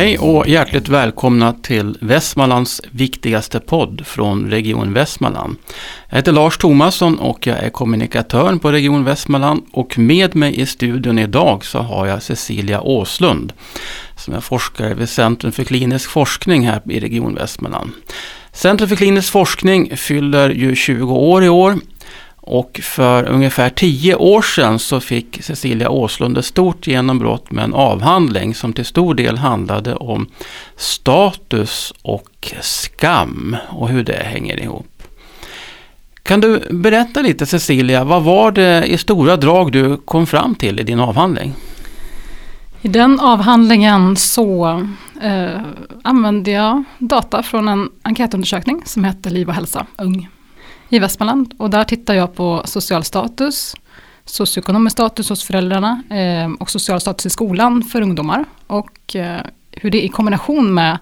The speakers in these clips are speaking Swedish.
Hej och hjärtligt välkomna till Västmanlands viktigaste podd från Region Västmanland. Jag heter Lars Thomasson och jag är kommunikatör på Region Västmanland och med mig i studion idag så har jag Cecilia Åslund som är forskare vid Centrum för klinisk forskning här i Region Västmanland. Centrum för klinisk forskning fyller ju 20 år i år och för ungefär tio år sedan så fick Cecilia Åslund ett stort genombrott med en avhandling som till stor del handlade om status och skam och hur det hänger ihop. Kan du berätta lite Cecilia, vad var det i stora drag du kom fram till i din avhandling? I den avhandlingen så eh, använde jag data från en enkätundersökning som hette Liv och hälsa, ung i Västmanland. Och där tittar jag på social status, socioekonomisk status hos föräldrarna eh, och social status i skolan för ungdomar. Och eh, hur det i kombination med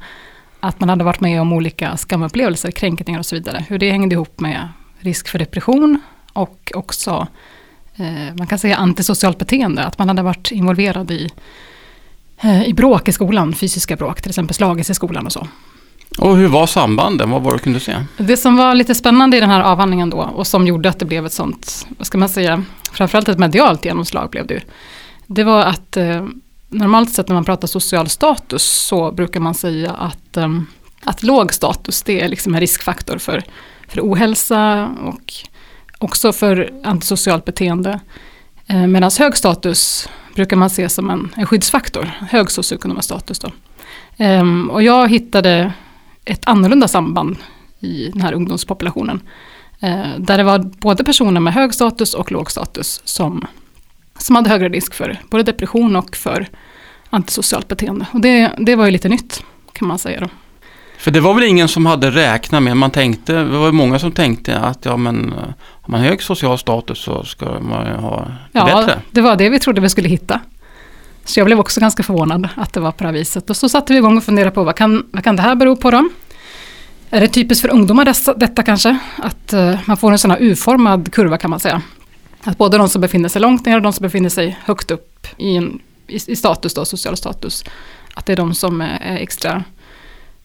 att man hade varit med om olika skamupplevelser, kränkningar och så vidare. Hur det hängde ihop med risk för depression och också eh, man kan säga antisocialt beteende. Att man hade varit involverad i, eh, i bråk i skolan, fysiska bråk, till exempel slagits i skolan och så. Och hur var sambanden? Vad var det du kunde se? Det som var lite spännande i den här avhandlingen då och som gjorde att det blev ett sånt, vad ska man säga, framförallt ett medialt genomslag blev det ju. Det var att eh, normalt sett när man pratar social status så brukar man säga att, eh, att låg status det är liksom en riskfaktor för, för ohälsa och också för antisocialt beteende. Eh, Medan hög status brukar man se som en, en skyddsfaktor, hög socioekonomisk status. Då. Ehm, och jag hittade ett annorlunda samband i den här ungdomspopulationen. Eh, där det var både personer med hög status och låg status som, som hade högre risk för både depression och för antisocialt beteende. Och det, det var ju lite nytt kan man säga då. För det var väl ingen som hade räknat med, man tänkte, det var många som tänkte att ja men har man hög social status så ska man ha det ja, bättre. Ja, det var det vi trodde vi skulle hitta. Så jag blev också ganska förvånad att det var på det här viset. Och så satte vi igång och funderade på vad kan, vad kan det här bero på då? Är det typiskt för ungdomar dessa, detta kanske? Att uh, man får en sån här U-formad kurva kan man säga. Att både de som befinner sig långt ner och de som befinner sig högt upp i, en, i, i status, då, social status. Att det är de som är, är extra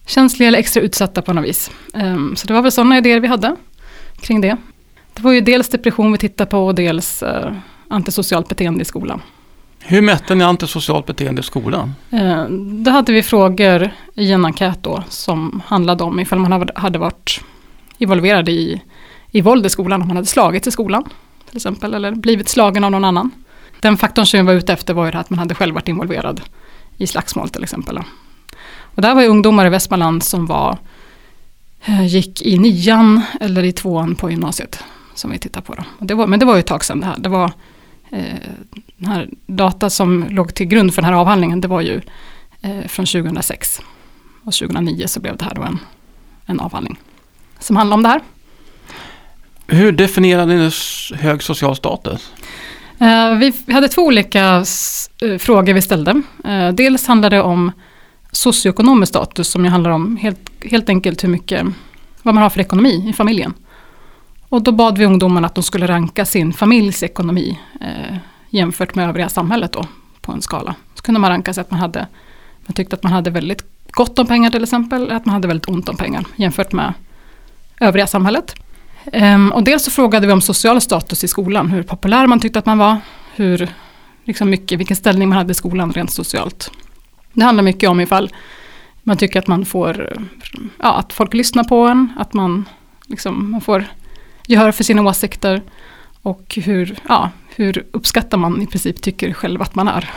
känsliga eller extra utsatta på något vis. Um, så det var väl sådana idéer vi hade kring det. Det var ju dels depression vi tittade på och dels uh, antisocialt beteende i skolan. Hur mätte ni antisocialt beteende i skolan? Eh, då hade vi frågor i en enkät då som handlade om ifall man hade varit involverad i, i våld i skolan, om man hade slagit i skolan till exempel, eller blivit slagen av någon annan. Den faktorn som vi var ute efter var ju det att man hade själv varit involverad i slagsmål till exempel. Och där var ju ungdomar i Västmanland som var, eh, gick i nian eller i tvåan på gymnasiet som vi tittade på. Då. Det var, men det var ju ett tag sedan det här. Det var den här data som låg till grund för den här avhandlingen, det var ju eh, från 2006. Och 2009 så blev det här då en, en avhandling som handlar om det här. Hur definierade ni hög social status? Eh, vi hade två olika frågor vi ställde. Dels handlade det om socioekonomisk status som ju handlar om helt, helt enkelt hur mycket, vad man har för ekonomi i familjen. Och då bad vi ungdomarna att de skulle ranka sin familjs ekonomi eh, jämfört med övriga samhället då, på en skala. Så kunde man ranka sig att man hade, man tyckte att man hade väldigt gott om pengar till exempel, eller att man hade väldigt ont om pengar jämfört med övriga samhället. Ehm, och dels så frågade vi om social status i skolan, hur populär man tyckte att man var, hur liksom mycket, vilken ställning man hade i skolan rent socialt. Det handlar mycket om ifall man tycker att man får, ja, att folk lyssnar på en, att man, liksom, man får gehör för sina åsikter och hur, ja, hur uppskattar man i princip tycker själv att man är.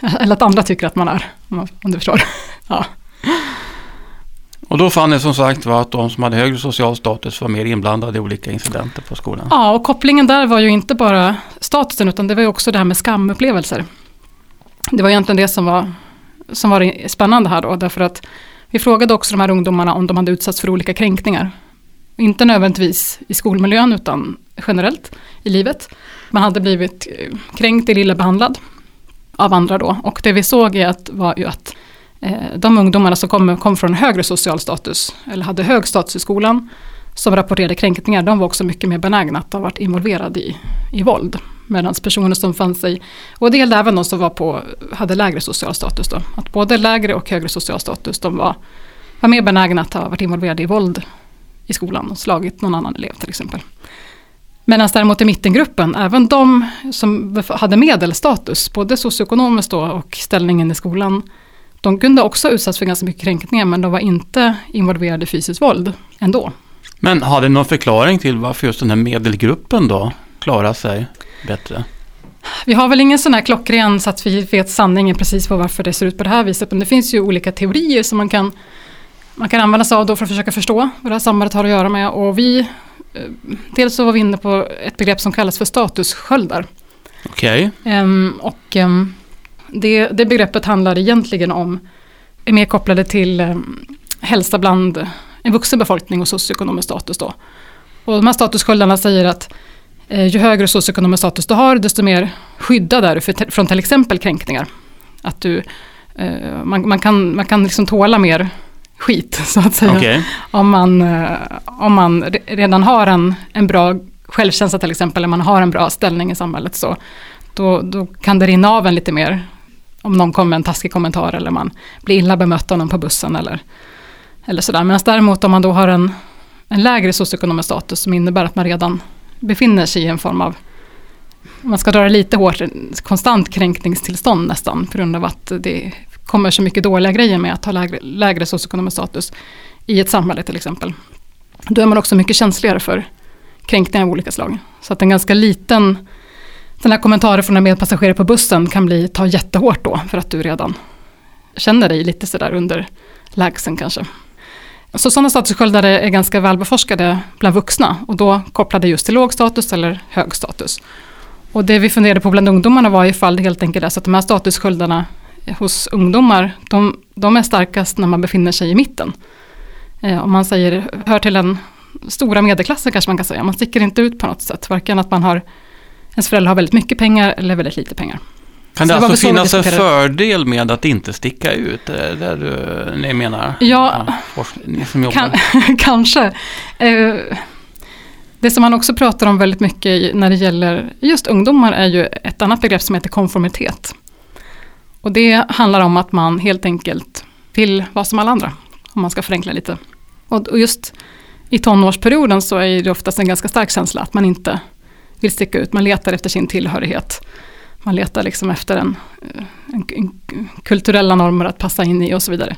Eller att andra tycker att man är, om du förstår. Ja. Och då fann ni som sagt var att de som hade högre social status var mer inblandade i olika incidenter på skolan. Ja, och kopplingen där var ju inte bara statusen utan det var ju också det här med skamupplevelser. Det var egentligen det som var, som var spännande här då, därför att vi frågade också de här ungdomarna om de hade utsatts för olika kränkningar. Inte nödvändigtvis i skolmiljön utan generellt i livet. Man hade blivit eh, kränkt eller illa behandlad av andra då. Och det vi såg är att, var ju att eh, de ungdomarna som kom, kom från högre social status, eller hade hög status i skolan, som rapporterade kränkningar, de var också mycket mer benägna att ha varit involverade i, i våld. Medan personer som fann sig, och det gällde även de som var på, hade lägre social status då, att både lägre och högre social status, de var, var mer benägna att ha varit involverade i våld i skolan och slagit någon annan elev till exempel. Medan däremot i mittengruppen, även de som hade medelstatus, både socioekonomiskt då och ställningen i skolan, de kunde också utsatts för ganska mycket kränkningar men de var inte involverade i fysiskt våld ändå. Men har det någon förklaring till varför just den här medelgruppen då klarar sig bättre? Vi har väl ingen sån här klockren så att vi vet sanningen precis på varför det ser ut på det här viset. Men det finns ju olika teorier som man kan, man kan använda sig av då för att försöka förstå vad det här sambandet har att göra med. Och vi, eh, dels så var vi inne på ett begrepp som kallas för statussköldar. Okej. Okay. Um, och um, det, det begreppet handlar egentligen om, är mer kopplade till um, hälsa bland en vuxen befolkning och socioekonomisk status då. Och de här statussköldarna säger att eh, ju högre socioekonomisk status du har, desto mer skyddad är du för, från till exempel kränkningar. Att du, eh, man, man, kan, man kan liksom tåla mer skit, så att säga. Okay. Om, man, eh, om man redan har en, en bra självkänsla till exempel, eller man har en bra ställning i samhället, så då, då kan det rinna av en lite mer om någon kommer med en taskig kommentar eller man blir illa bemött av någon på bussen eller, eller sådär. Medan däremot om man då har en, en lägre socioekonomisk status som innebär att man redan befinner sig i en form av, man ska dra det lite hårt, konstant kränkningstillstånd nästan på grund av att det kommer så mycket dåliga grejer med att ha lägre, lägre socioekonomisk status i ett samhälle till exempel. Då är man också mycket känsligare för kränkningar av olika slag. Så att en ganska liten den här kommentaren från en medpassagerare på bussen kan bli, ta jättehårt då, för att du redan känner dig lite sådär under lägsen kanske. Så sådana statussköldar är ganska välbeforskade bland vuxna och då kopplade just till låg status eller hög status. Och det vi funderade på bland ungdomarna var ifall det helt enkelt är så att de här statussköldarna hos ungdomar, de, de är starkast när man befinner sig i mitten. Eh, om man säger, hör till den stora medelklassen kanske man kan säga, man sticker inte ut på något sätt, varken att man har ens föräldrar har väldigt mycket pengar eller väldigt lite pengar. Kan det, det alltså finnas en fördel med att inte sticka ut? Det där du, ni menar? Ja, ja ni som jobbar. Kan, kanske. Eh, det som man också pratar om väldigt mycket när det gäller just ungdomar är ju ett annat begrepp som heter konformitet. Och det handlar om att man helt enkelt vill vara som alla andra, om man ska förenkla lite. Och just i tonårsperioden så är det oftast en ganska stark känsla att man inte vill sticka ut, man letar efter sin tillhörighet. Man letar liksom efter en, eh, en, en kulturella normer att passa in i och så vidare.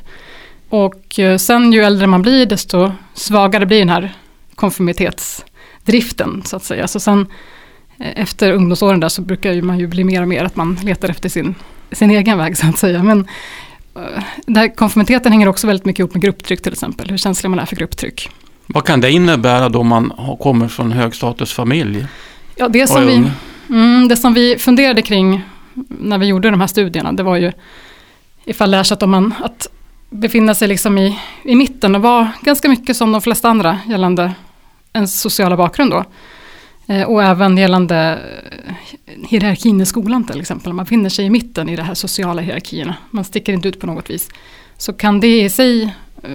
Och eh, sen ju äldre man blir desto svagare blir den här konformitetsdriften så att säga. Så sen eh, efter ungdomsåren där så brukar man ju bli mer och mer att man letar efter sin, sin egen väg så att säga. Men eh, den här konformiteten hänger också väldigt mycket ihop med grupptryck till exempel, hur känslig man är för grupptryck. Vad kan det innebära då man kommer från högstatusfamilj? Ja, det som, vi, mm, det som vi funderade kring när vi gjorde de här studierna, det var ju ifall det är så att om man att befinna sig liksom i, i mitten och vara ganska mycket som de flesta andra gällande ens sociala bakgrund då. Eh, och även gällande eh, hierarkin i skolan till exempel. Man befinner sig i mitten i de här sociala hierarkierna. Man sticker inte ut på något vis. Så kan det i sig eh,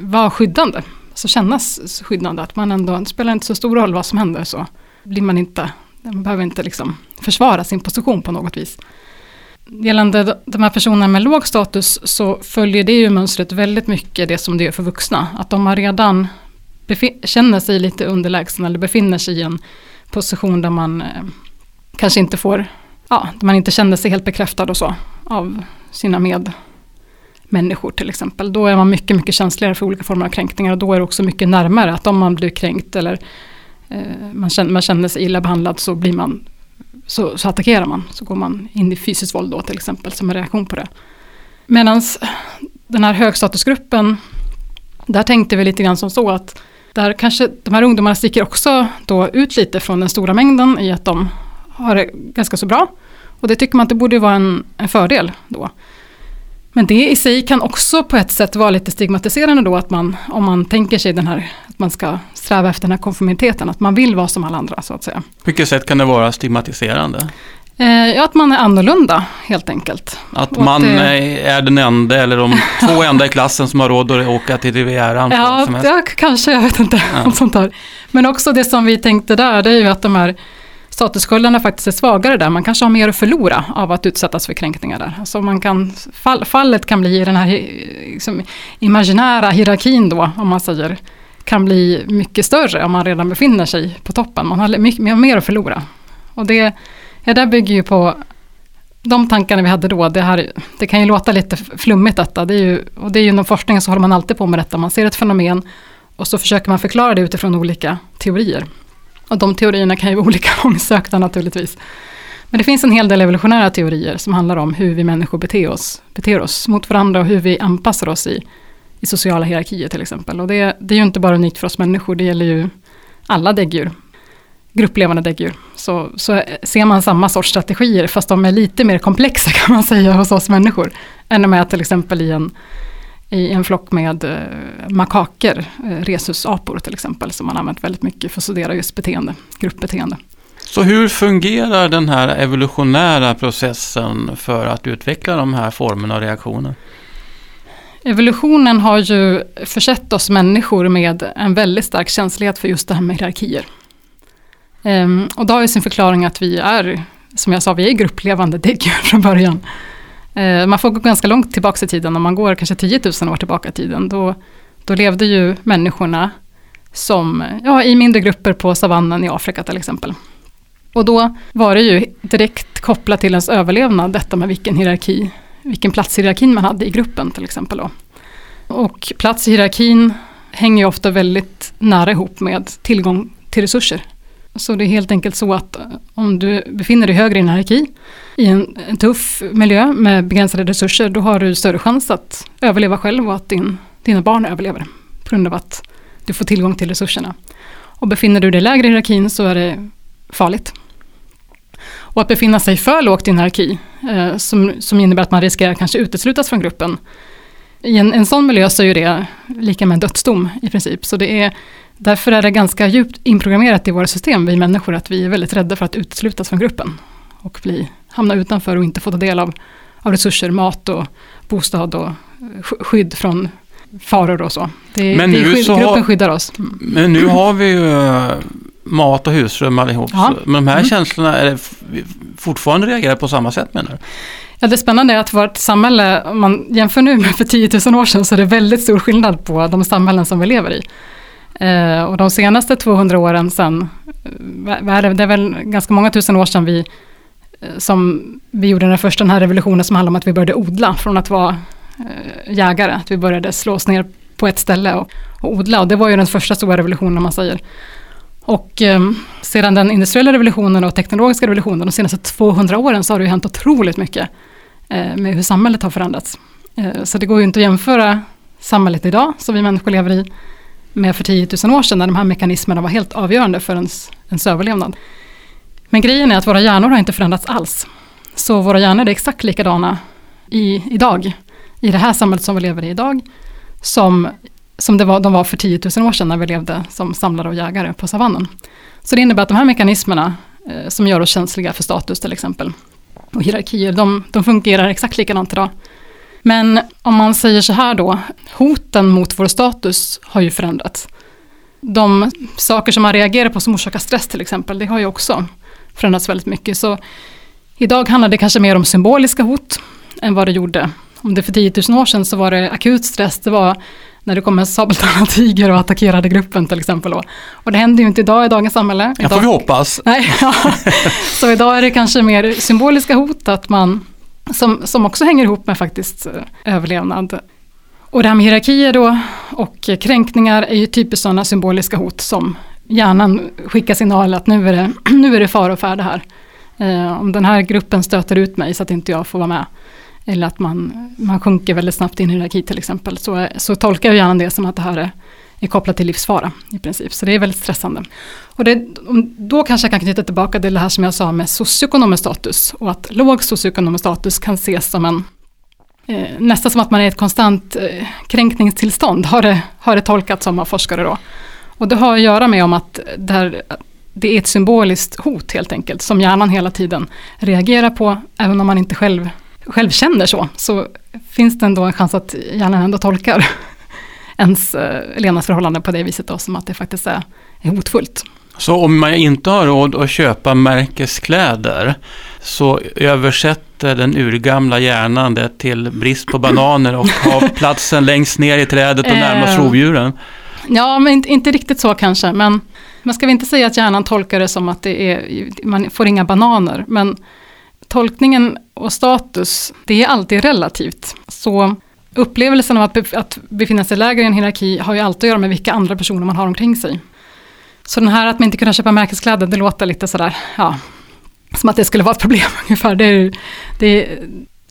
vara skyddande. Så kännas skyddande. Att man ändå, det spelar inte så stor roll vad som händer. Så blir man inte, man behöver inte liksom försvara sin position på något vis. Gällande de här personerna med låg status så följer det ju mönstret väldigt mycket det som det gör för vuxna. Att de har redan känner sig lite underlägsen eller befinner sig i en position där man eh, kanske inte får, ja, där man inte känner sig helt bekräftad och så av sina medmänniskor till exempel. Då är man mycket, mycket känsligare för olika former av kränkningar och då är det också mycket närmare att om man blir kränkt eller Eh, man, känner, man känner sig illa behandlad så blir man så, så attackerar man. Så går man in i fysiskt våld då till exempel som en reaktion på det. Medan den här högstatusgruppen, där tänkte vi lite grann som så att där kanske de här ungdomarna sticker också då ut lite från den stora mängden i att de har det ganska så bra. Och det tycker man att det borde vara en, en fördel då. Men det i sig kan också på ett sätt vara lite stigmatiserande då, att man, om man tänker sig den här, att man ska sträva efter den här konformiteten, att man vill vara som alla andra så att säga. På vilket sätt kan det vara stigmatiserande? Eh, ja, att man är annorlunda helt enkelt. Att man att det... är den enda eller de två enda i klassen som har råd att åka till Rivieran. Ja, det, kanske, jag vet inte. Ja. sånt där. Men också det som vi tänkte där, det är ju att de här statussköldarna faktiskt är svagare där. Man kanske har mer att förlora av att utsättas för kränkningar där. Alltså man kan, fall, fallet kan bli i den här liksom, imaginära hierarkin då, om man säger, kan bli mycket större om man redan befinner sig på toppen. Man har mycket mer att förlora. Och det, ja, det bygger ju på de tankarna vi hade då, det, här, det kan ju låta lite flummigt detta, det är ju, och det är ju inom forskningen så håller man alltid på med detta, man ser ett fenomen och så försöker man förklara det utifrån olika teorier. Och de teorierna kan ju vara olika långsökta naturligtvis. Men det finns en hel del evolutionära teorier som handlar om hur vi människor beter oss, beter oss mot varandra och hur vi anpassar oss i, i sociala hierarkier till exempel. Och det, det är ju inte bara unikt för oss människor, det gäller ju alla däggdjur grupplevande däggdjur. Så, så ser man samma sorts strategier, fast de är lite mer komplexa kan man säga hos oss människor. Än med till exempel i en, i en flock med eh, makaker, eh, rhesusapor till exempel, som man använt väldigt mycket för att studera just beteende, gruppbeteende. Så hur fungerar den här evolutionära processen för att utveckla de här formerna av reaktioner? Evolutionen har ju försett oss människor med en väldigt stark känslighet för just det här med hierarkier. Um, och då har ju sin förklaring att vi är, som jag sa, vi är grupplevande däggdjur från början. Uh, man får gå ganska långt tillbaka i tiden, om man går kanske 10 000 år tillbaka i tiden, då, då levde ju människorna som, ja, i mindre grupper på savannen i Afrika till exempel. Och då var det ju direkt kopplat till ens överlevnad, detta med vilken hierarki, vilken plats i hierarkin man hade i gruppen till exempel. Då. Och plats i hierarkin hänger ju ofta väldigt nära ihop med tillgång till resurser. Så det är helt enkelt så att eh, om du befinner dig högre i en hierarki, i en, en, tuff miljö med begränsade resurser, då har du större chans att överleva själv och att din, dina barn överlever. På grund av att du får tillgång till resurserna. Och befinner du dig lägre i hierarkin så är det farligt. Och att befinna sig för lågt i en hierarki, eh, som, som innebär att man riskerar kanske uteslutas från gruppen. I en, en sån miljö så är det lika med en dödsdom i princip. Så det är Därför är det ganska djupt inprogrammerat i våra system, vi människor, att vi är väldigt rädda för att uteslutas från gruppen. Och bli, hamna utanför och inte få ta del av, av resurser, mat och bostad och skydd från faror och så. Det, men det nu skydd, så gruppen skyddar oss. Mm. Men nu har vi ju eh, mat och husrum allihop. Ja. Men de här mm. känslorna, är det fortfarande reagerar på samma sätt menar du? Ja, det spännande är att vårt samhälle, om man jämför nu med för 10 000 år sedan, så är det väldigt stor skillnad på de samhällen som vi lever i. Eh, och de senaste 200 åren sen, eh, det är väl ganska många tusen år sedan vi, eh, som vi gjorde den första den här revolutionen som handlade om att vi började odla från att vara eh, jägare. Att vi började slå oss ner på ett ställe och, och odla. Och det var ju den första stora revolutionen man säger. Och eh, sedan den industriella revolutionen och teknologiska revolutionen de senaste 200 åren så har det ju hänt otroligt mycket eh, med hur samhället har förändrats. Eh, så det går ju inte att jämföra samhället idag som vi människor lever i med för 10 000 år sedan när de här mekanismerna var helt avgörande för ens, ens överlevnad. Men grejen är att våra hjärnor har inte förändrats alls. Så våra hjärnor är exakt likadana i, idag, i det här samhället som vi lever i idag, som, som det var, de var för 10 000 år sedan när vi levde som samlare och jägare på savannen. Så det innebär att de här mekanismerna eh, som gör oss känsliga för status till exempel, och hierarkier, de, de fungerar exakt likadant idag. Men om man säger så här då, hoten mot vår status har ju förändrats. De saker som man reagerar på som orsakar stress till exempel, det har ju också förändrats väldigt mycket. Så idag handlar det kanske mer om symboliska hot än vad det gjorde. Om det för 10 000 år sedan så var det akut stress, det var när det kom en sabeltandad tiger och attackerade gruppen till exempel. Och det händer ju inte idag i dagens samhälle. Det får vi hoppas. Nej, ja. Så idag är det kanske mer symboliska hot, att man som, som också hänger ihop med faktiskt eh, överlevnad. Och det här med hierarkier då och kränkningar är ju typiskt sådana symboliska hot som hjärnan skickar signaler att nu är det, nu är det fara och färde här. Eh, om den här gruppen stöter ut mig så att inte jag får vara med. Eller att man, man sjunker väldigt snabbt in i hierarki till exempel. Så, så tolkar hjärnan det som att det här är är kopplat till livsfara i princip. Så det är väldigt stressande. Och det, då kanske jag kan knyta tillbaka till det här som jag sa med socioekonomisk status. Och att låg socioekonomisk status kan ses som en eh, nästan som att man är i ett konstant eh, kränkningstillstånd, har det, har det tolkats som av forskare då. Och det har att göra med om att det, här, det är ett symboliskt hot helt enkelt, som hjärnan hela tiden reagerar på, även om man inte själv, själv känner så, så finns det ändå en chans att hjärnan ändå tolkar ens eh, levnadsförhållanden på det viset då, som att det faktiskt är, är hotfullt. Så om man inte har råd att köpa märkeskläder så översätter den urgamla hjärnan det till brist på bananer och ha platsen längst ner i trädet och närmast Eh. rovdjuren. Ja, men inte, inte riktigt så kanske. Men man ska vi inte säga att hjärnan tolkar det som att det är, man får inga bananer. Men tolkningen och status, det är alltid relativt. Så upplevelsen av att, be, att befinna sig lägre i en hierarki har ju alltid att göra med vilka andra personer man har omkring sig. Så den här att man inte kunna köpa märkeskläder, det låter lite sådär, ja, som att det skulle vara ett problem ungefär. Det är, det,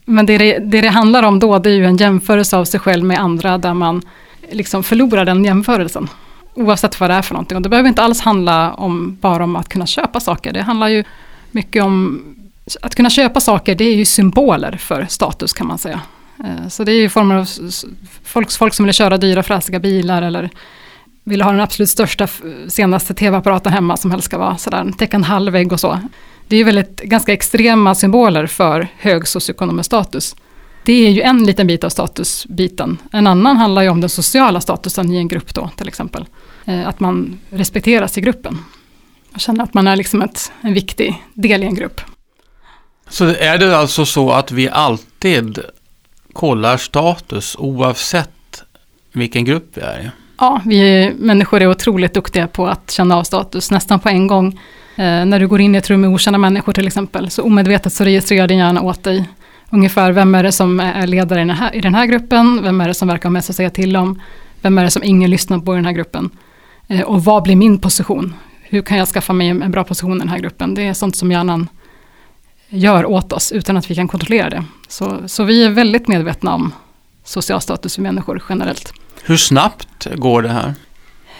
men det, det det det handlar om då, det är ju en jämförelse av sig själv med andra där man liksom förlorar den jämförelsen. Oavsett vad det är för någonting. Och det behöver inte alls handla om, bara om att kunna köpa saker. Det handlar ju mycket om att kunna köpa saker, det är ju symboler för status kan man säga. Eh, så det är ju former av folk, folk som vill köra dyra fräsiga bilar eller vill ha den absolut största, senaste tv-apparaten hemma som helst ska vara sådär, täcka en halv vägg och så. Det är ju väldigt, ganska extrema symboler för hög socioekonomisk status. Det är ju en liten bit av statusbiten. En annan handlar ju om den sociala statusen i en grupp då till exempel. Eh, att man respekteras i gruppen. Och känner att man är liksom ett, en viktig del i en grupp. Så är det alltså så att vi alltid kollar status oavsett vilken grupp vi är i? Ja, vi människor är otroligt duktiga på att känna av status nästan på en gång. Eh, när du går in i ett rum med okända människor till exempel, så omedvetet så registrerar din hjärna åt dig ungefär vem är det som är ledare i den, här, i den här gruppen, vem är det som verkar ha mest att säga till om, vem är det som ingen lyssnar på i den här gruppen. Eh, och vad blir min position? Hur kan jag skaffa mig en, en bra position i den här gruppen? Det är sånt som hjärnan gör åt oss utan att vi kan kontrollera det. Så, så vi är väldigt medvetna om social status för människor generellt. Hur snabbt går det här?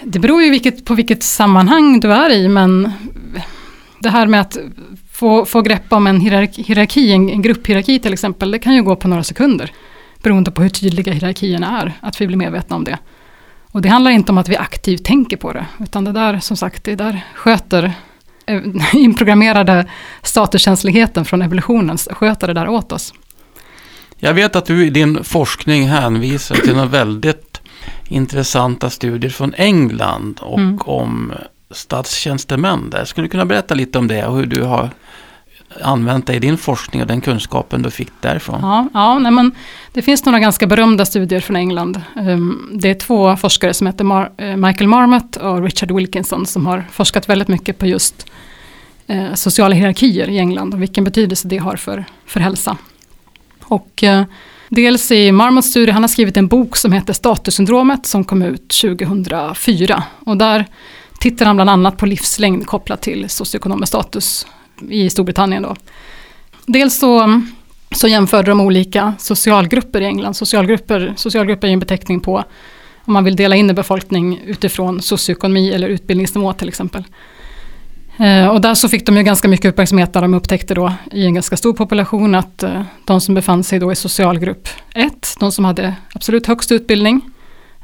Det beror ju vilket, på vilket sammanhang du är i, men det här med att få, få grepp om en hierarki, hierarki, en, en grupphierarki till exempel, det kan ju gå på några sekunder. Beroende på hur tydliga hierarkierna är, att vi blir medvetna om det. Och det handlar inte om att vi aktivt tänker på det, utan det där, som sagt, det där sköter inprogrammerade statuskänsligheten från evolutionen, sköter det där åt oss. Jag vet att du i din forskning hänvisar till några väldigt intressanta studier från England och Mm. om statstjänstemän där. Skulle du kunna berätta lite om det och hur du har använt dig i din forskning och den kunskapen du fick därifrån? Ja, ja nej men det finns några ganska berömda studier från England. Ehm, det är två forskare som heter Mar- eh, Michael Marmot och Richard Wilkinson som har forskat väldigt mycket på just eh, sociala hierarkier i England och vilken betydelse det har för, för hälsa. Och eh, dels i Marmots studie, han har skrivit en bok som heter Statussyndromet som kom ut 2004. Och där tittar han bland annat på livslängd kopplat till socioekonomisk status i Storbritannien. Då. Dels så så jämförde de olika socialgrupper i England. Socialgrupper, socialgrupper är en beteckning på om man vill dela in en befolkning utifrån socioekonomi eller utbildningsnivå till exempel. Eh, och där så fick de ju ganska mycket uppmärksamhet när de upptäckte då i en ganska stor population att eh, de som befann sig då i socialgrupp 1, de som hade absolut högst utbildning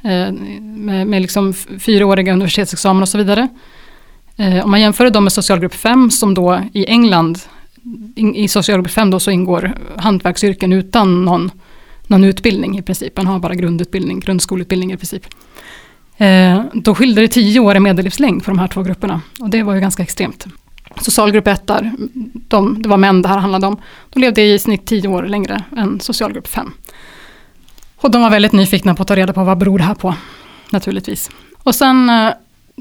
eh, med, med liksom fyraåriga universitetsexamen och så vidare. Eh, om man jämför dem med socialgrupp 5 som då i England i socialgrupp 5 då så ingår hantverksyrken utan någon, någon utbildning i princip. Man har bara grundutbildning, grundskoleutbildning i princip. Eh, då skilde det 10 år i medellivslängd för de här två grupperna. Och det var ju ganska extremt. Socialgrupp 1 där, de, det var män det här handlade om. De levde i snitt 10 år längre än socialgrupp 5. Och de var väldigt nyfikna på att ta reda på vad beror det här på, naturligtvis. Och sen, eh,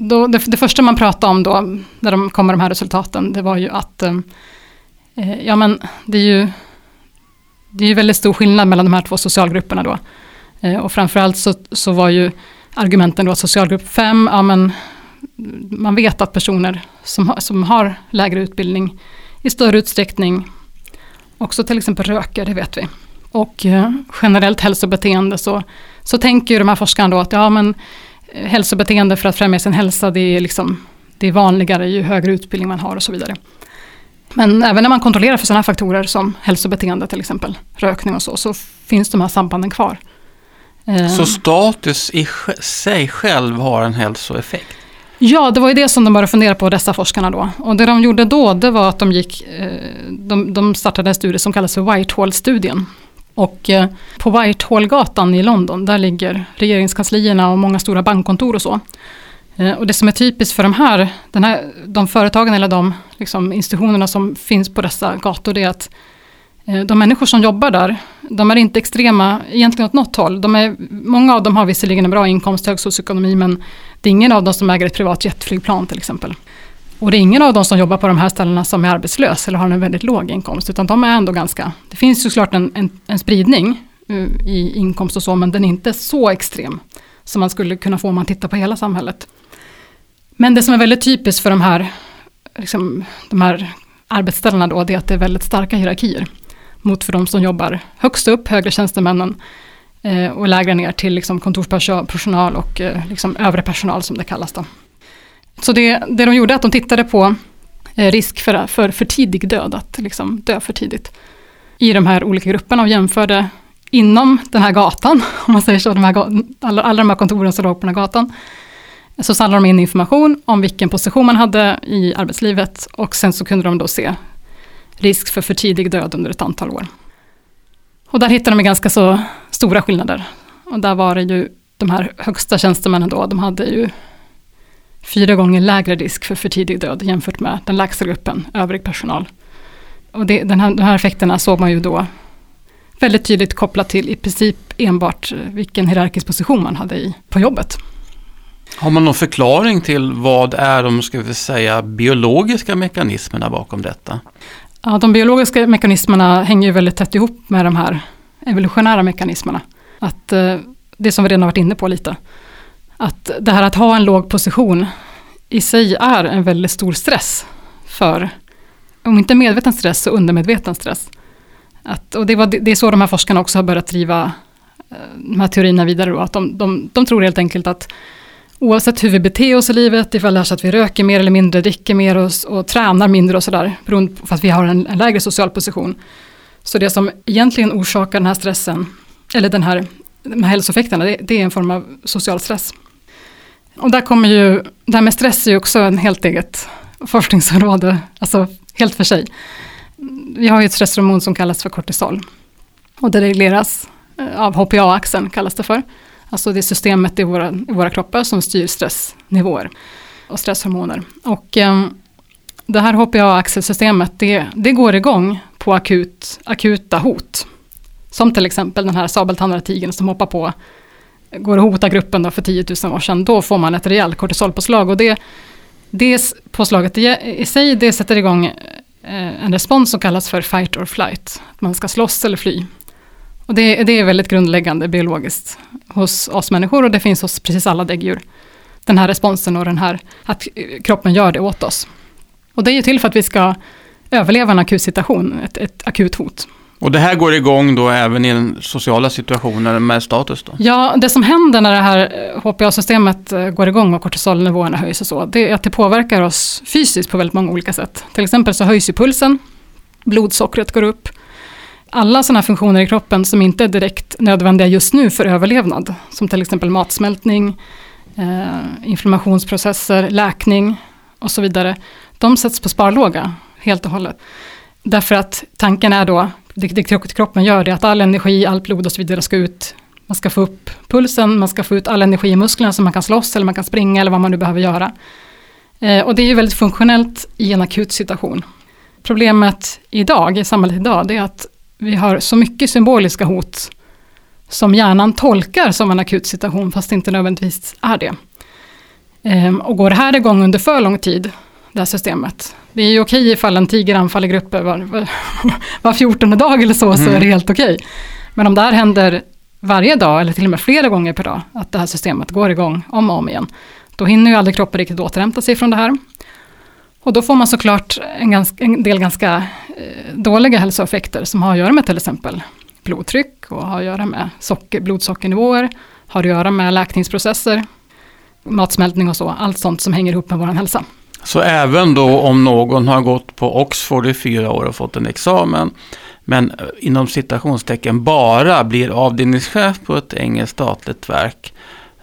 då, det, det första man pratade om då, när de kom med de här resultaten, det var ju att eh, eh, Ja men det är ju det är ju väldigt stor skillnad mellan de här två socialgrupperna då. Eh, Och framförallt så, så var ju argumenten då att socialgrupp 5, ja men man vet att personer som har, som har lägre utbildning i större utsträckning också till exempel röker, det vet vi. Och eh, generellt hälsobeteende så, så tänker ju de här forskarna då att ja men hälsobeteende för att främja sin hälsa det är liksom det är vanligare ju högre utbildning man har och så vidare. Men även när man kontrollerar för sådana faktorer som hälsobeteende till exempel, rökning och så, så finns de här sambanden kvar. Eh, Så status i sig själv har en hälsoeffekt? Ja, det var ju det som de började fundera på, dessa forskarna då. Och det de gjorde då, det var att de gick, eh, de, de startade en studie som kallas för Whitehall-studien. Och eh, på Whitehallgatan i London, där ligger regeringskanslierna och många stora bankkontor och så. Eh, och det som är typiskt för de här, den här de företagen eller de liksom, institutionerna som finns på dessa gator, det är att eh, de människor som jobbar där, de är inte extrema egentligen åt något håll. De är, många av dem har visserligen en bra inkomst, hög socioekonomi, men det är ingen av dem som äger ett privat jetflygplan till exempel. Och det är ingen av de som jobbar på de här ställena som är arbetslös eller har en väldigt låg inkomst, utan de är ändå ganska, det finns ju såklart en, en, en spridning mm, i inkomst och så, men den är inte så extrem som man skulle kunna få om man tittar på hela samhället. Men det som är väldigt typiskt för de här, liksom, de här arbetsställena då, det är att det är väldigt starka hierarkier mot för de som jobbar högst upp, högre tjänstemännen, eh, och lägre ner till liksom kontorspersonal och eh, liksom övre personal som det kallas. Då. Så det, det de gjorde att de tittade på eh, risk för, för för tidig död, att liksom dö för tidigt. I de här olika grupperna och jämförde inom den här gatan, om man säger så, de här, alla, alla de här kontoren som låg på den här gatan, så samlade de in information om vilken position man hade i arbetslivet och sen så kunde de då se risk för för tidig död under ett antal år. Och där hittade de ganska så stora skillnader. Och där var det ju de här högsta tjänstemännen då, de hade ju fyra gånger lägre risk för för tidig död jämfört med den lägsta gruppen, övrig personal. Och det, den här, de här effekterna såg man ju då väldigt tydligt kopplat till i princip enbart vilken hierarkisk position man hade i, på jobbet. Har man någon förklaring till vad är de ska vi säga, biologiska mekanismerna bakom detta? Ja, de biologiska mekanismerna hänger ju väldigt tätt ihop med de här evolutionära mekanismerna. Att, eh, det som vi redan varit inne på lite. Att det här att ha en låg position i sig är en väldigt stor stress för, om inte medveten stress så undermedveten stress. Att, och det, var, det är så de här forskarna också har börjat driva eh, de här teorierna vidare. Då, att de, de, de tror helt enkelt att oavsett hur vi beter oss i livet, ifall det är så att vi röker mer eller mindre, dricker mer och, och tränar mindre och sådär, beroende på att vi har en, en, lägre social position. Så det som egentligen orsakar den här stressen, eller den här, de här hälsoeffekterna, det, det är en form av social stress. Och där kommer ju, det här med stress är ju också en helt eget forskningsområde, alltså helt för sig. Vi har ju ett stresshormon som kallas för kortisol. Och det regleras eh, av HPA-axeln, kallas det för. Alltså det systemet i våra, i våra kroppar som styr stressnivåer och stresshormoner. Och eh, det här HPA-axelsystemet, det, det går igång på akut, akuta hot. Som till exempel den här sabeltandade tigern som hoppar på, går och hotar gruppen då för 10 000 år sedan. Då får man ett rejält kortisolpåslag och det, det påslaget i sig, det sätter igång eh, en respons som kallas för fight or flight. Att man ska slåss eller fly. Och det, det är väldigt grundläggande biologiskt hos oss människor och det finns hos precis alla däggdjur. Den här responsen och den här, att kroppen gör det åt oss. Och det är ju till för att vi ska överleva en akut situation, ett, ett akut hot. Och det här går igång då även i den sociala situationen med status då? Ja, det som händer när det här eh, HPA-systemet eh, går igång och kortisolnivåerna höjs och så, det är att det påverkar oss fysiskt på väldigt många olika sätt. Till exempel så höjs ju pulsen, blodsockret går upp, alla sådana funktioner i kroppen som inte är direkt nödvändiga just nu för överlevnad, som till exempel matsmältning, eh, inflammationsprocesser, läkning och så vidare, de sätts på sparlåga helt och hållet. Därför att tanken är då, det, det kroppen gör, det att all energi, allt blod och så vidare ska ut. Man ska få upp pulsen, man ska få ut all energi i musklerna så man kan slåss eller man kan springa eller vad man nu behöver göra. Eh, och det är ju väldigt funktionellt i en akut situation. Problemet idag, i samhället idag, det är att vi har så mycket symboliska hot som hjärnan tolkar som en akut situation fast det inte nödvändigtvis är det. Ehm, och går det här igång under för lång tid, det här systemet, det är ju okej ifall en tiger anfaller grupper var, var, var 14 dag eller så, mm. så är det mm. helt okej. Men om det här händer varje dag eller till och med flera gånger per dag, att det här systemet går igång om och om igen, då hinner ju aldrig kroppen riktigt återhämta sig från det här. Och då får man såklart en, ganska, en del ganska eh, dåliga hälsoeffekter som har att göra med till exempel blodtryck och har att göra med socker, blodsockernivåer, har att göra med läkningsprocesser, matsmältning och så, allt sånt som hänger ihop med vår hälsa. Så även då om någon har gått på Oxford i fyra år och fått en examen, men eh, inom citationstecken bara blir avdelningschef på ett engelskt statligt verk,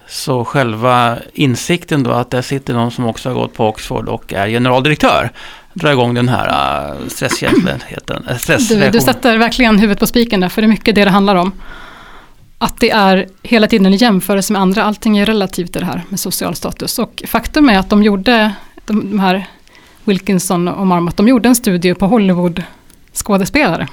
så själva insikten då att där sitter någon som också har gått på Oxford och är generaldirektör drar igång den här uh, stresskänsligheten. Äh, du, du sätter verkligen huvudet på spiken där, för det är mycket det det handlar om. att det är hela tiden en jämförelse med andra. Allting är relativt i det här med social status. Och faktum är att de gjorde, de, de här Wilkinson och Marmot, de gjorde en studie på Hollywood skådespelare.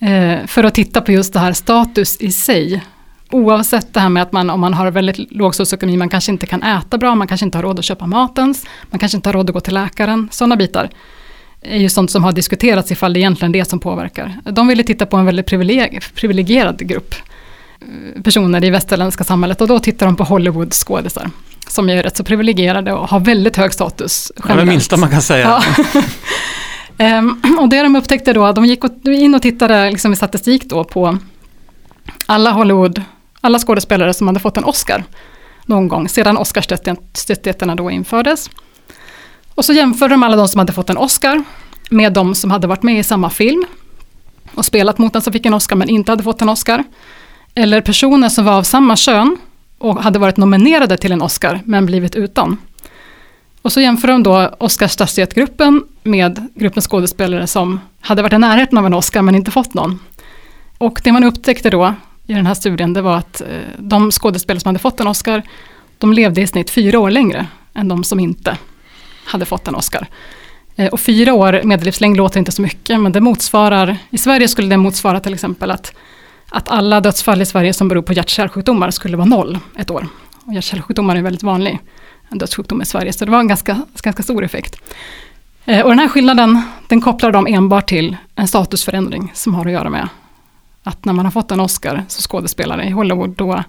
Eh, för att titta på just det här status i sig. Oavsett det här med att man, om man har väldigt låg socioekonomi, man kanske inte kan äta bra, man kanske inte har råd att köpa matens. man kanske inte har råd att gå till läkaren, sådana bitar är ju sånt som har diskuterats ifall det egentligen är det som påverkar. De ville titta på en väldigt privilegierad grupp personer i västerländska samhället och då tittar de på Hollywood skådisar som är rätt så privilegierade och har väldigt hög status. Det är det minsta man kan säga. Ja. um, och det de upptäckte då, de gick in och tittade liksom i statistik då på alla Hollywood, alla skådespelare som hade fått en Oscar någon gång sedan Oscarsstatyeterna då infördes. Och så jämförde de alla de som hade fått en Oscar med de som hade varit med i samma film och spelat mot den som fick en Oscar men inte hade fått en Oscar. Eller personer som var av samma kön och hade varit nominerade till en Oscar men blivit utan. Och så jämför de då Oscarsstatuettgruppen med gruppen skådespelare som hade varit i närheten av en Oscar men inte fått någon. Och det man upptäckte då i den här studien det var att eh, de skådespelare som hade fått en Oscar de levde i snitt fyra år längre än de som inte hade fått en Oscar. Eh, och fyra år medellivslängd låter inte så mycket, men det motsvarar, i Sverige skulle det motsvara till exempel att, att alla dödsfall i Sverige som beror på hjärt-kärlsjukdomar skulle vara noll ett år. Och hjärt-kärlsjukdomar är väldigt vanlig dödssjukdom i Sverige, så det var en ganska, ganska stor effekt. Eh, och den här skillnaden, den kopplar de enbart till en statusförändring som har att göra med att när man har fått en Oscar som skådespelare i Hollywood, då,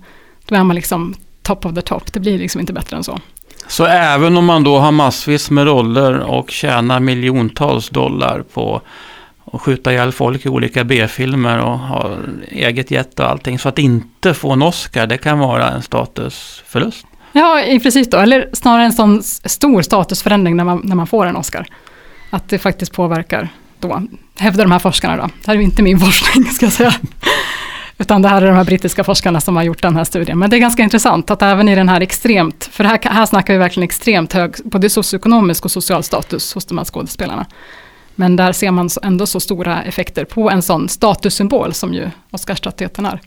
då är man liksom top of the top. Det blir liksom inte bättre än så. Så även om man då har massvis med roller och tjänar miljontals dollar på och skjuta ihjäl folk i olika B-filmer och ha eget jet och allting. Så att inte få en Oscar, det kan vara en statusförlust. Ja, precis då. Eller snarare en sån stor statusförändring när man, när man får en Oscar. Att det faktiskt påverkar då, hävdar de här forskarna då. Det här är ju inte min forskning ska jag säga. Utan det här är de här brittiska forskarna som har gjort den här studien. Men det är ganska intressant att även i den här extremt, för här, här snackar vi verkligen extremt hög, både socioekonomisk och social status hos de här skådespelarna. Men där ser man ändå så stora effekter på en sån statussymbol som ju Oscarsstatyetten är.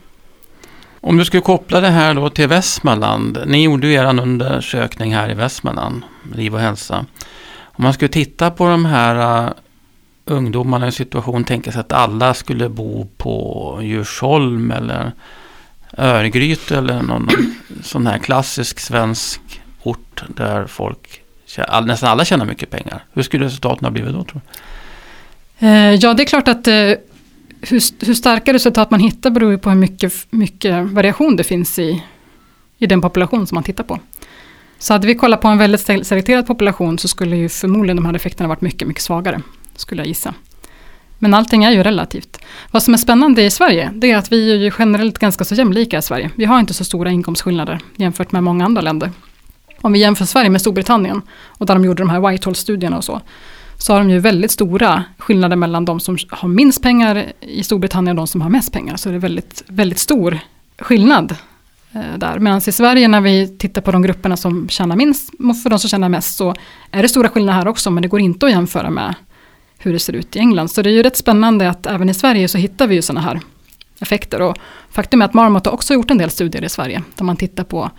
Om du skulle koppla det här då till Västmanland. Ni gjorde ju er undersökning här i Västmanland, Liv och hälsa. Om man skulle titta på de här äh, ungdomarna i en situation tänka sig att alla skulle bo på Djursholm eller Örgryte eller någon sån här klassisk svensk ort där folk, nästan alla tjänar mycket pengar. Hur skulle resultaten ha blivit då tror du? Eh, ja, det är klart att eh, hur, hur starka resultat man hittar beror på hur mycket, mycket variation det finns i, i den population som man tittar på. Så hade vi kollat på en väldigt selekterad population så skulle ju förmodligen de här effekterna varit mycket, mycket svagare skulle jag gissa. Men allting är ju relativt. Vad som är spännande i Sverige, det är att vi är ju generellt ganska så jämlika i Sverige. Vi har inte så stora inkomstskillnader jämfört med många andra länder. Om vi jämför Sverige med Storbritannien, och där de gjorde de här Whitehall-studierna och så, så har de ju väldigt stora skillnader mellan de som har minst pengar i Storbritannien och de som har mest pengar. Så det är väldigt, väldigt stor skillnad eh, där. Medan i Sverige när vi tittar på de grupperna som tjänar minst, för de som tjänar mest, så är det stora skillnader här också, men det går inte att jämföra med hur det ser ut i England. Så det är ju rätt spännande att även i Sverige så hittar vi ju sådana här effekter. Och faktum är att Marmot har också gjort en del studier i Sverige, där man tittar på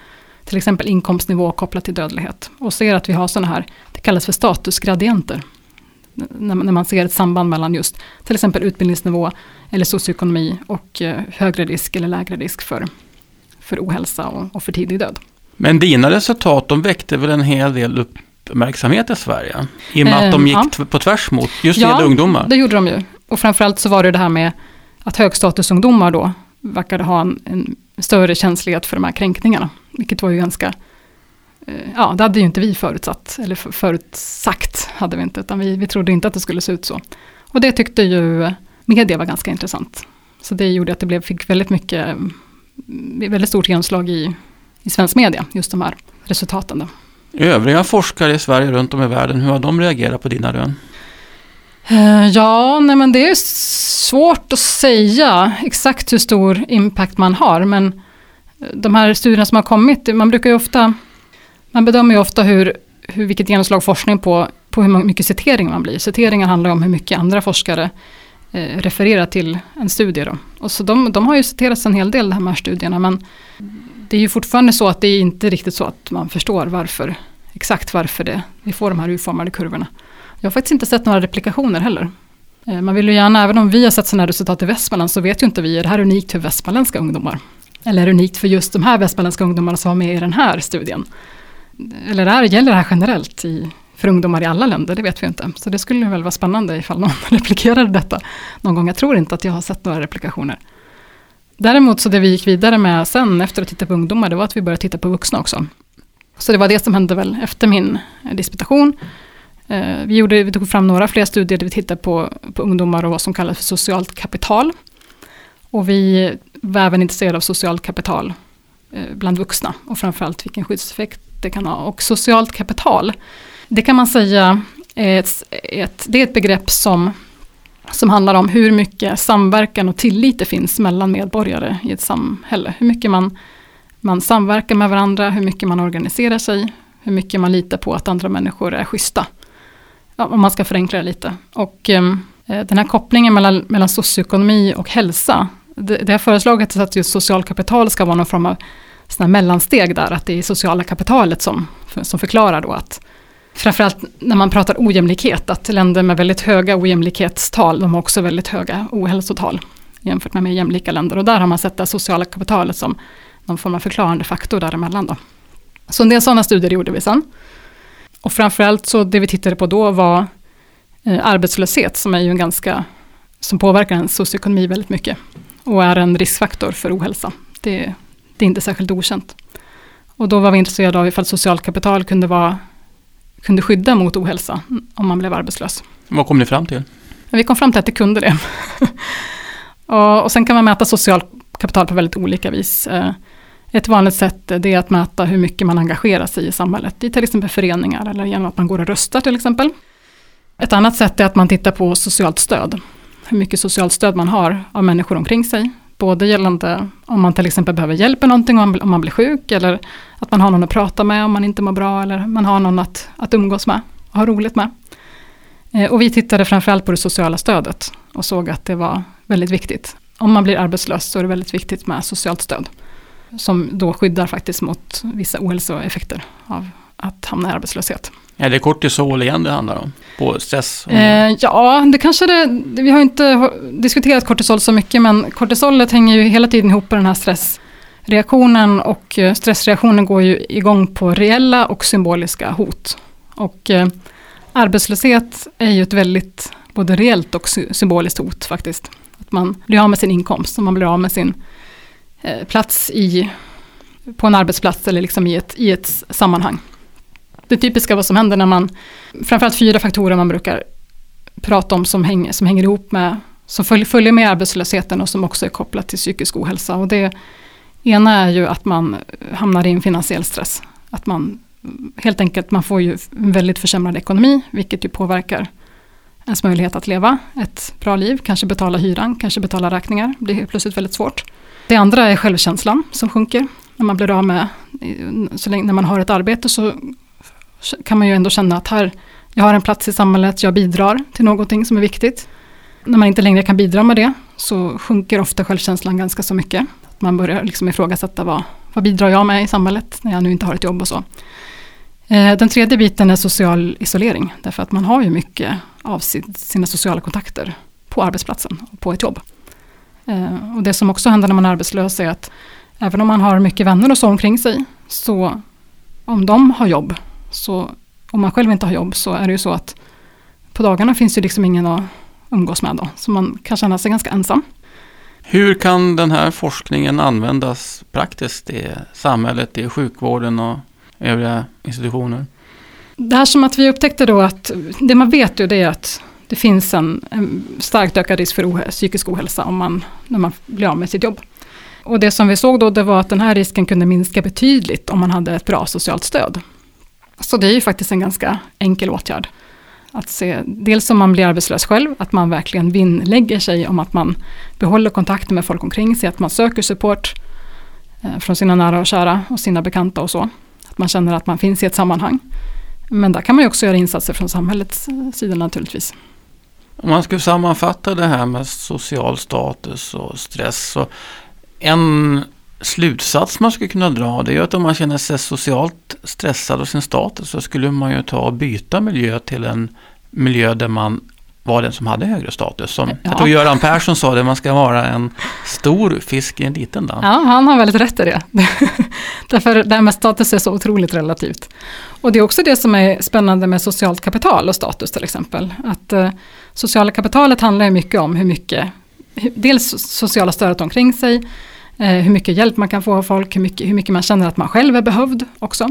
till exempel inkomstnivå kopplat till dödlighet. Och ser att vi har sådana här, det kallas för statusgradienter. När, man ser ett samband mellan just till exempel utbildningsnivå eller socioekonomi och eh, högre risk eller lägre risk för, för ohälsa och, och för tidig död. Men dina resultat, de väckte väl en hel del upp uppmärksamhet i Sverige. I och med att de ehm, gick ja. på tvärs mot just ja, ungdomar. det gjorde de ju. Och framförallt så var det det här med att högstatusungdomar då verkade ha en, en större känslighet för de här kränkningarna. Vilket var ju ganska, eh, ja det hade ju inte vi förutsatt, eller förutsagt hade vi inte, utan vi, vi trodde inte att det skulle se ut så. Och det tyckte ju media var ganska intressant. Så det gjorde att det blev, fick väldigt mycket, mm, väldigt stort genomslag i, i svensk media, just de här resultaten. Då. Övriga forskare i Sverige runt om i världen, hur har de reagerat på dina rön? Uh, ja, nej men det är svårt att säga exakt hur stor impact man har. Men de här studierna som har kommit, man brukar ju ofta, man bedömer ju ofta hur, hur, vilket genomslag forskning på, på hur mycket citering man blir. Citeringar handlar om hur mycket andra forskare eh, refererar till en studie. Då. Och så de, de har ju citerats en hel del de här studierna men det är ju fortfarande så att det är inte riktigt så att man förstår varför, exakt varför det, vi får de här U-formade kurvorna. Jag har faktiskt inte sett några replikationer heller. Eh, man vill ju gärna, även om vi har sett sådana här resultat i Västmanland så vet ju inte vi, är det här unikt för västmanländska ungdomar? Eller är det unikt för just de här västmanländska ungdomarna som var med i den här studien? Eller är, gäller det här generellt i, för ungdomar i alla länder? Det vet vi inte. Så det skulle väl vara spännande ifall någon replikerade detta någon gång. Jag tror inte att jag har sett några replikationer. Däremot så det vi gick vidare med sen efter att titta på ungdomar, det var att vi började titta på vuxna också. Så det var det som hände väl efter min eh, disputation. Eh, vi, gjorde, vi tog fram några fler studier där vi tittade på, på ungdomar och vad som kallas för socialt kapital. Och vi var även intresserade av socialt kapital eh, bland vuxna och framförallt vilken skyddseffekt det kan ha. Och socialt kapital, det kan man säga är ett, ett, det är ett begrepp som, som handlar om hur mycket samverkan och tillit det finns mellan medborgare i ett samhälle. Hur mycket man, man samverkar med varandra, hur mycket man organiserar sig, hur mycket man litar på att andra människor är schyssta. Ja, om man ska förenkla det lite. Och ehm, eh, den här kopplingen mellan, mellan socioekonomi och hälsa, det, det har föreslagits att just social kapital ska vara någon form av såna mellansteg där, att det är sociala kapitalet som, som förklarar då att Framförallt när man pratar ojämlikhet, att länder med väldigt höga ojämlikhetstal, de har också väldigt höga ohälsotal jämfört med mer jämlika länder. Och där har man sett det sociala kapitalet som någon form av förklarande faktor däremellan. Då. Så en del sådana studier gjorde vi sen. Och framförallt så det vi tittade på då var eh, arbetslöshet som är ju en ganska, som påverkar en socioekonomi väldigt mycket. Och är en riskfaktor för ohälsa. Det, det är inte särskilt okänt. Och då var vi intresserade av ifall socialt kapital kunde, vara, kunde skydda mot ohälsa om man blev arbetslös. Vad kom ni fram till? Vi kom fram till att det kunde det. och, och sen kan man mäta socialt kapital på väldigt olika vis. Eh, ett vanligt sätt är att mäta hur mycket man engagerar sig i samhället, i till exempel föreningar eller genom att man går och röstar till exempel. Ett annat sätt är att man tittar på socialt stöd. Hur mycket socialt stöd man har av människor omkring sig. Både gällande om man till exempel behöver hjälp med någonting, om man blir sjuk, eller att man har någon att prata med om man inte mår bra, eller man har någon att, att umgås med och ha roligt med. Eh, och vi tittade framförallt på det sociala stödet och såg att det var väldigt viktigt. Om man blir arbetslös så är det väldigt viktigt med socialt stöd som då skyddar faktiskt mot vissa ohälsoeffekter av att hamna i arbetslöshet. Är det kortisol igen det handlar om? På stress? Eh, ja, det kanske det, vi har inte diskuterat kortisol så mycket men kortisolet hänger ju hela tiden ihop med den här stressreaktionen och eh, stressreaktionen går ju igång på reella och symboliska hot. Och eh, arbetslöshet är ju ett väldigt både reellt och symboliskt hot faktiskt. Att man blir av med sin inkomst och man blir av med sin Eh, plats i, på en arbetsplats eller liksom i, ett, i ett sammanhang. Det typiska vad som händer när man, framförallt fyra faktorer man brukar prata om som, hänger, som hänger ihop med, som följer med arbetslösheten och som också är kopplat till psykisk ohälsa. Och det ena är ju att man hamnar i en finansiell stress. Att man helt enkelt, man får ju en väldigt försämrad ekonomi, vilket ju påverkar ens möjlighet att leva ett bra liv, kanske betala hyran, kanske betala räkningar, det är plötsligt väldigt svårt. Det andra är självkänslan som sjunker. När man blir av med, så länge när man har ett arbete så kan man ju ändå känna att här, jag har en plats i samhället, jag bidrar till någonting som är viktigt. När man inte längre kan bidra med det så sjunker ofta självkänslan ganska så mycket. Man börjar liksom ifrågasätta vad, vad bidrar jag med i samhället när jag nu inte har ett jobb och så. Eh, den tredje biten är social isolering, därför att man har ju mycket av sina sociala kontakter på arbetsplatsen, på ett jobb. Eh, och det som också händer när man är arbetslös är att även om man har mycket vänner och så omkring sig, så om de har jobb, så om man själv inte har jobb så är det ju så att på dagarna finns det liksom ingen att umgås med då, så man kan känna sig ganska ensam. Hur kan den här forskningen användas praktiskt i samhället, i sjukvården och övriga institutioner? Det här som att vi upptäckte då att det man vet ju det är att det finns en, en starkt ökad risk för ohä psykisk ohälsa om man, när man blir av med sitt jobb. Och det som vi såg då det var att den här risken kunde minska betydligt om man hade ett bra socialt stöd. Så det är ju faktiskt en ganska enkel åtgärd. Att se, dels om man blir arbetslös själv, att man verkligen vinnlägger sig om att man behåller kontakten med folk omkring sig, att man söker support eh, från sina nära och kära och sina bekanta och så. Att man känner att man finns i ett sammanhang. Men där kan man ju också göra insatser från samhällets eh, sida naturligtvis. Om man skulle sammanfatta det här med social status och stress. Så en slutsats man skulle kunna dra det är att om man känner sig socialt stressad av sin status så skulle man ju ta och byta miljö till en miljö där man var den som hade högre status. Som ja. jag tror Göran Persson sa det, man ska vara en stor fisk i en liten damm. Ja, han har väldigt rätt i det. Därför det här med status är så otroligt relativt. Och det är också det som är spännande med socialt kapital och status till exempel. Att eh, sociala kapitalet handlar ju mycket om hur mycket, dels sociala stödet omkring sig, Eh, hur mycket hjälp man kan få av folk, hur mycket, hur mycket man känner att man själv är behövd också.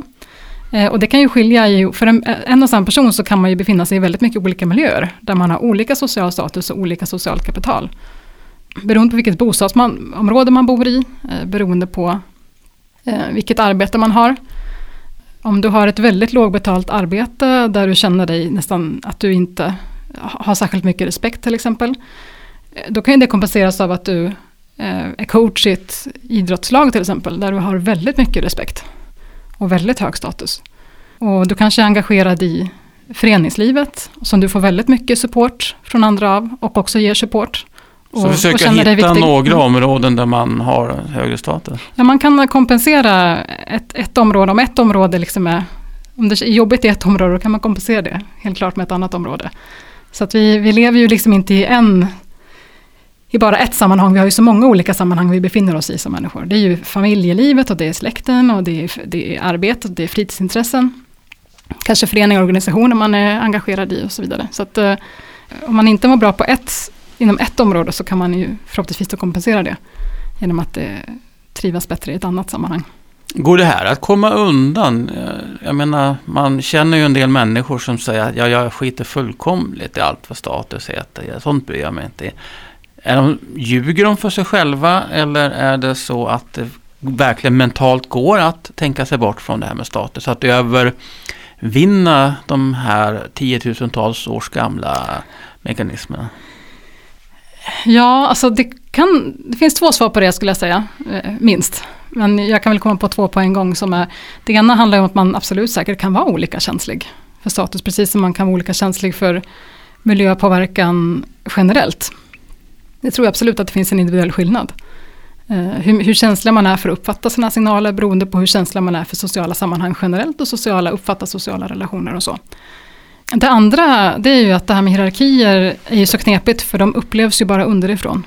Eh, och det kan ju skilja, i, för en, en och samma person så kan man ju befinna sig i väldigt mycket olika miljöer, där man har olika social status och olika socialt kapital. Beroende på vilket bostadsområde man bor i, eh, beroende på vilket arbete man har. Om du har ett väldigt lågbetalt arbete där du känner dig nästan att du inte har särskilt mycket respekt till exempel. Då kan det kompenseras av att du är coach i ett idrottslag till exempel, där du har väldigt mycket respekt och väldigt hög status. Och du kanske är engagerad i föreningslivet som du får väldigt mycket support från andra av och också ger support. Så och, försöka och hitta några mm. områden där man har högre status? Ja, man kan kompensera ett, ett område. Om ett område liksom är, om det är jobbigt i ett område, då kan man kompensera det helt klart med ett annat område. Så att vi, vi lever ju liksom inte i en i bara ett sammanhang. Vi har ju så många olika sammanhang vi befinner oss i som människor. Det är ju familjelivet och det är släkten och det är, det är arbetet och det är fritidsintressen. Kanske föreningar och organisationer man är engagerad i och så vidare. Så att eh, om man inte mår bra på ett, inom ett område så kan man ju förhoppningsvis kompensera det. Genom att eh, trivas bättre i ett annat sammanhang. Går det här att komma undan? Eh, jag menar, man känner ju en del människor som säger att ja, jag skiter fullkomligt i allt vad status heter. Sånt bryr jag mig inte är de, ljuger de för sig själva eller är det så att det verkligen mentalt går att tänka sig bort från det här med status? Att övervinna de här tiotusentals års gamla mekanismerna? Ja, alltså det, kan, det finns två svar på det skulle jag säga, eh, minst. Men jag kan väl komma på två på en gång. Som är, det ena handlar om att man absolut säkert kan vara olika känslig för status, precis som man kan vara olika känslig för miljöpåverkan generellt. Det tror jag absolut att det finns en individuell skillnad. Eh, hur, hur känslig man är för att uppfatta sina signaler beroende på hur känslig man är för sociala sammanhang generellt och sociala, uppfatta sociala relationer och så. Det andra det är ju att det här med hierarkier är ju så knepigt för de upplevs ju bara underifrån.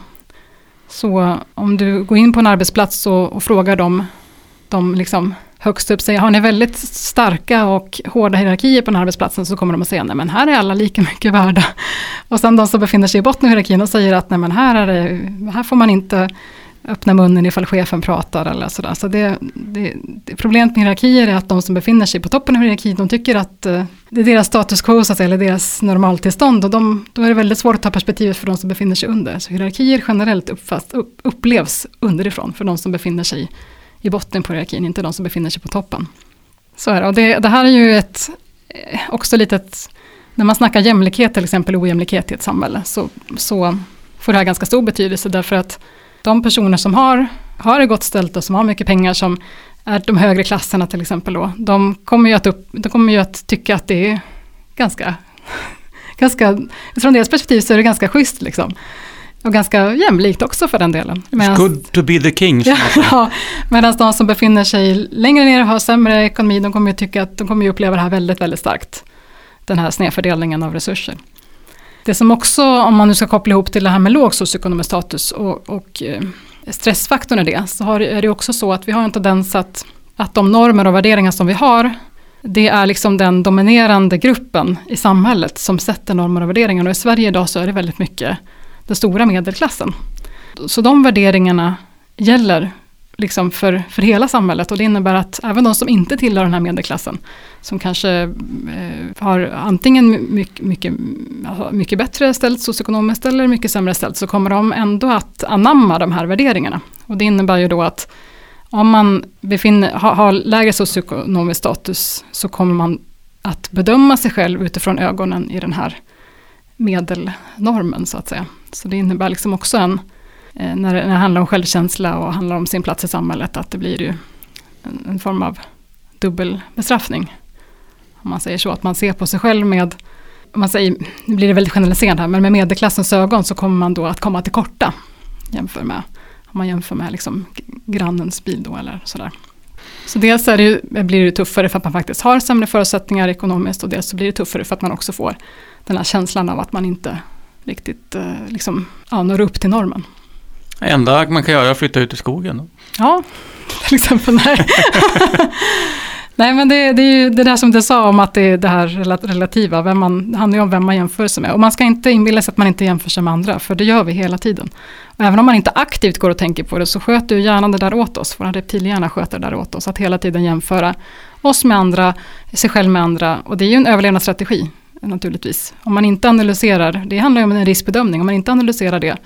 Så om du går in på en arbetsplats och, och frågar dem, de liksom högst upp säger, har ni väldigt starka och hårda hierarkier på den här arbetsplatsen så kommer de att säga, nej men här är alla lika mycket värda. Och sen de som befinner sig i botten av hierarkin och säger att nej men här, är det, här får man inte öppna munnen ifall chefen pratar eller sådär. Så det, det, det, problemet med hierarkier är att de som befinner sig på toppen av hierarkin, de tycker att eh, det är deras status quo, så att säga, eller deras normaltillstånd. Och de, då är det väldigt svårt att ta perspektivet för de som befinner sig under. Så hierarkier generellt uppfast, upp, upplevs underifrån för de som befinner sig i botten på hierarkin, inte de som befinner sig på toppen. Så är det. Och det, det här är ju ett, eh, också lite ett, när man snackar jämlikhet till exempel, ojämlikhet i ett samhälle, så, så får det här ganska stor betydelse därför att de personer som har, har det gott ställt och som har mycket pengar, som är de högre klasserna till exempel då, de kommer ju att, upp, de kommer ju att tycka att det är ganska, ganska, från deras perspektiv så är det ganska schysst liksom. Och ganska jämlikt också för den delen. Medans, It's good to be the king. ja, medan de som befinner sig längre ner och har sämre ekonomi, de kommer ju tycka att de kommer ju uppleva det här väldigt, väldigt starkt. Den här snedfördelningen av resurser. Det som också, om man nu ska koppla ihop till det här med låg socioekonomisk status och, och eh, stressfaktorn i det, så har, är det också så att vi har en tendens att, att de normer och värderingar som vi har, det är liksom den dominerande gruppen i samhället som sätter normer och värderingar. Och i Sverige idag så är det väldigt mycket den stora medelklassen. Så de värderingarna gäller liksom för, för hela samhället och det innebär att även de som inte tillhör den här medelklassen, som kanske eh, har antingen mycket, mycket, alltså mycket bättre ställt socioekonomiskt eller mycket sämre ställt, så kommer de ändå att anamma de här värderingarna. Och det innebär ju då att om man befinner, har, har lägre socioekonomisk status så kommer man att bedöma sig själv utifrån ögonen i den här medelnormen så att säga. Så det innebär liksom också en, eh, när det, när det handlar om självkänsla och handlar om sin plats i samhället, att det blir ju en, en form av dubbel bestraffning. Om man säger så, att man ser på sig själv med om man säger, nu blir det väldigt generaliserat här, men med medelklassens ögon så kommer man då att komma till korta. Jämför med, om man jämför med liksom grannens bil då eller sådär. Så dels är det, blir det tuffare för att man faktiskt har sämre förutsättningar ekonomiskt och dels så blir det tuffare för att man också får den här känslan av att man inte riktigt eh, liksom, ja, når upp till normen. Det enda man kan göra är att flytta ut i skogen. Då. Ja, till exempel. Nej. Nej men det, det, är ju det där som du sa om att det är det här relativa, vem man, det handlar ju om vem man jämför sig med. Och man ska inte inbilla sig att man inte jämför sig med andra, för det gör vi hela tiden. Och även om man inte aktivt går och tänker på det, så sköter ju hjärnan det där åt oss. Vår reptilhjärna sköter det där åt oss, att hela tiden jämföra oss med andra, sig själv med andra. Och det är ju en överlevnadsstrategi, naturligtvis. Om man inte analyserar, det handlar ju om en riskbedömning, om man inte analyserar det,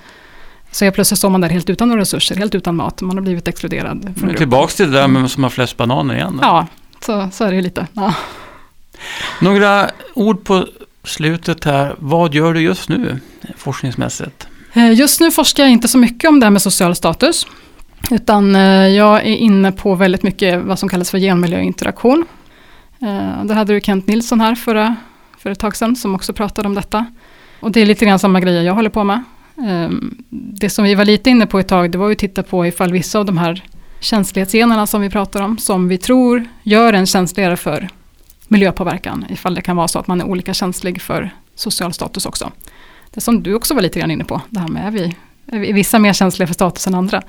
så jag plötsligt står man där helt utan några resurser, helt utan mat, man har blivit exkluderad. Från Tillbaks till det där med som har flest bananer igen. Då. Ja, så, så är det ju lite. Ja. Några ord på slutet här. Vad gör du just nu forskningsmässigt? Eh, just nu forskar jag inte så mycket om det här med social status. Utan eh, jag är inne på väldigt mycket vad som kallas för genmiljöinteraktion. Eh, där hade du Kent Nilsson här förra, för ett tag sedan som också pratade om detta. Och det är lite grann samma grejer jag håller på med. Ehm, det som vi var lite inne på ett tag, det var ju att titta på ifall vissa av de här känslighetsgenerna som vi pratar om, som vi tror gör en känsligare för miljöpåverkan, ifall det kan vara så att man är olika känslig för social status också. Det som du också var lite grann inne på, det här med är vi, är vi vissa mer känsliga för status än andra.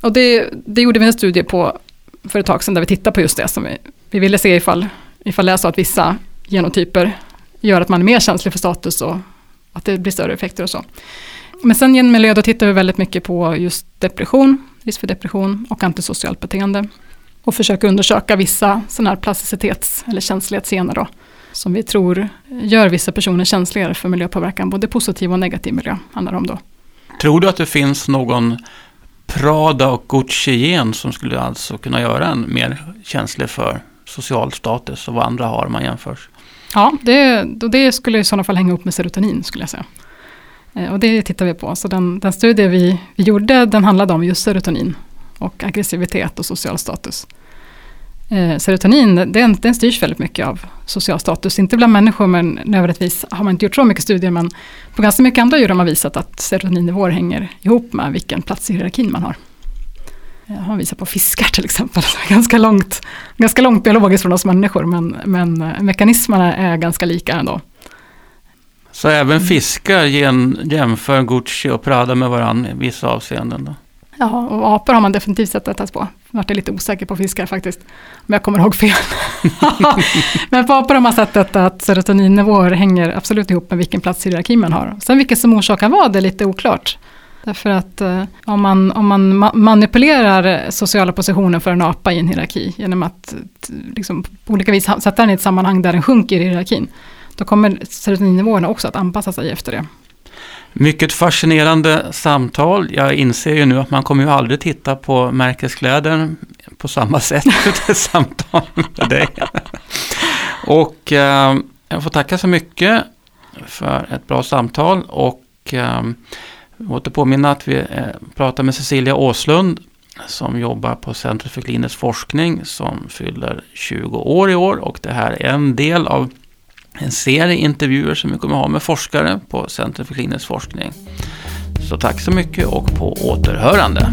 Och det, det gjorde vi en studie på för ett tag sedan där vi tittade på just det. Som vi, vi ville se ifall, ifall det är så att vissa genotyper gör att man är mer känslig för status och att det blir större effekter och så. Men sen genom miljö, då tittar vi väldigt mycket på just depression, risk för depression och antisocialt beteende. Och försöker undersöka vissa sådana här plasticitets eller känslighetsgener då, som vi tror gör vissa personer känsligare för miljöpåverkan, både positiv och negativ miljö handlar om då. Tror du att det finns någon Prada och Gucci-gen som skulle alltså kunna göra en mer känslig för social status och vad andra har om man jämförs? Ja, det, det skulle i sådana fall hänga upp med serotonin skulle jag säga. Eh, och det tittar vi på. Så den, den studie vi, vi gjorde, den handlade om just serotonin och aggressivitet och social status. Eh, serotonin, den, den styrs väldigt mycket av social status. Inte bland människor, men nödvändigtvis har man inte gjort så mycket studier, men på ganska mycket andra djur har man visat att serotoninnivåer hänger ihop med vilken plats i hierarkin man har. Jag har visat på fiskar till exempel, ganska långt, ganska långt biologiskt från oss människor, men, men eh, mekanismerna är ganska lika ändå. Så även fiskar jämför Gucci och Prada med varandra i vissa avseenden? Då? Ja, och apor har man definitivt sett detta på. Jag vart lite osäker på fiskar faktiskt, om jag kommer ihåg fel. Men på apor har man sett detta att serotoninnivåer hänger absolut ihop med vilken plats i hierarkin man har. Sen vilket som orsakar vad är lite oklart. Därför att eh, om man, om man ma manipulerar sociala positioner för en apa i en hierarki genom att liksom, på olika vis sätta den i ett sammanhang där den sjunker i hierarkin, då kommer serotoninnivåerna också att anpassa sig efter det. Mycket fascinerande samtal. Jag inser ju nu att man kommer ju aldrig titta på märkeskläder på samma sätt efter ett samtal med dig. Och eh, jag får tacka så mycket för ett bra samtal och eh, jag måste påminna att vi eh, pratar med Cecilia Åslund som jobbar på Centrum för klinisk forskning som fyller 20 år i år och det här är en del av en serie intervjuer som vi kommer ha med forskare på Centrum för klinisk forskning. Så tack så mycket och på återhörande.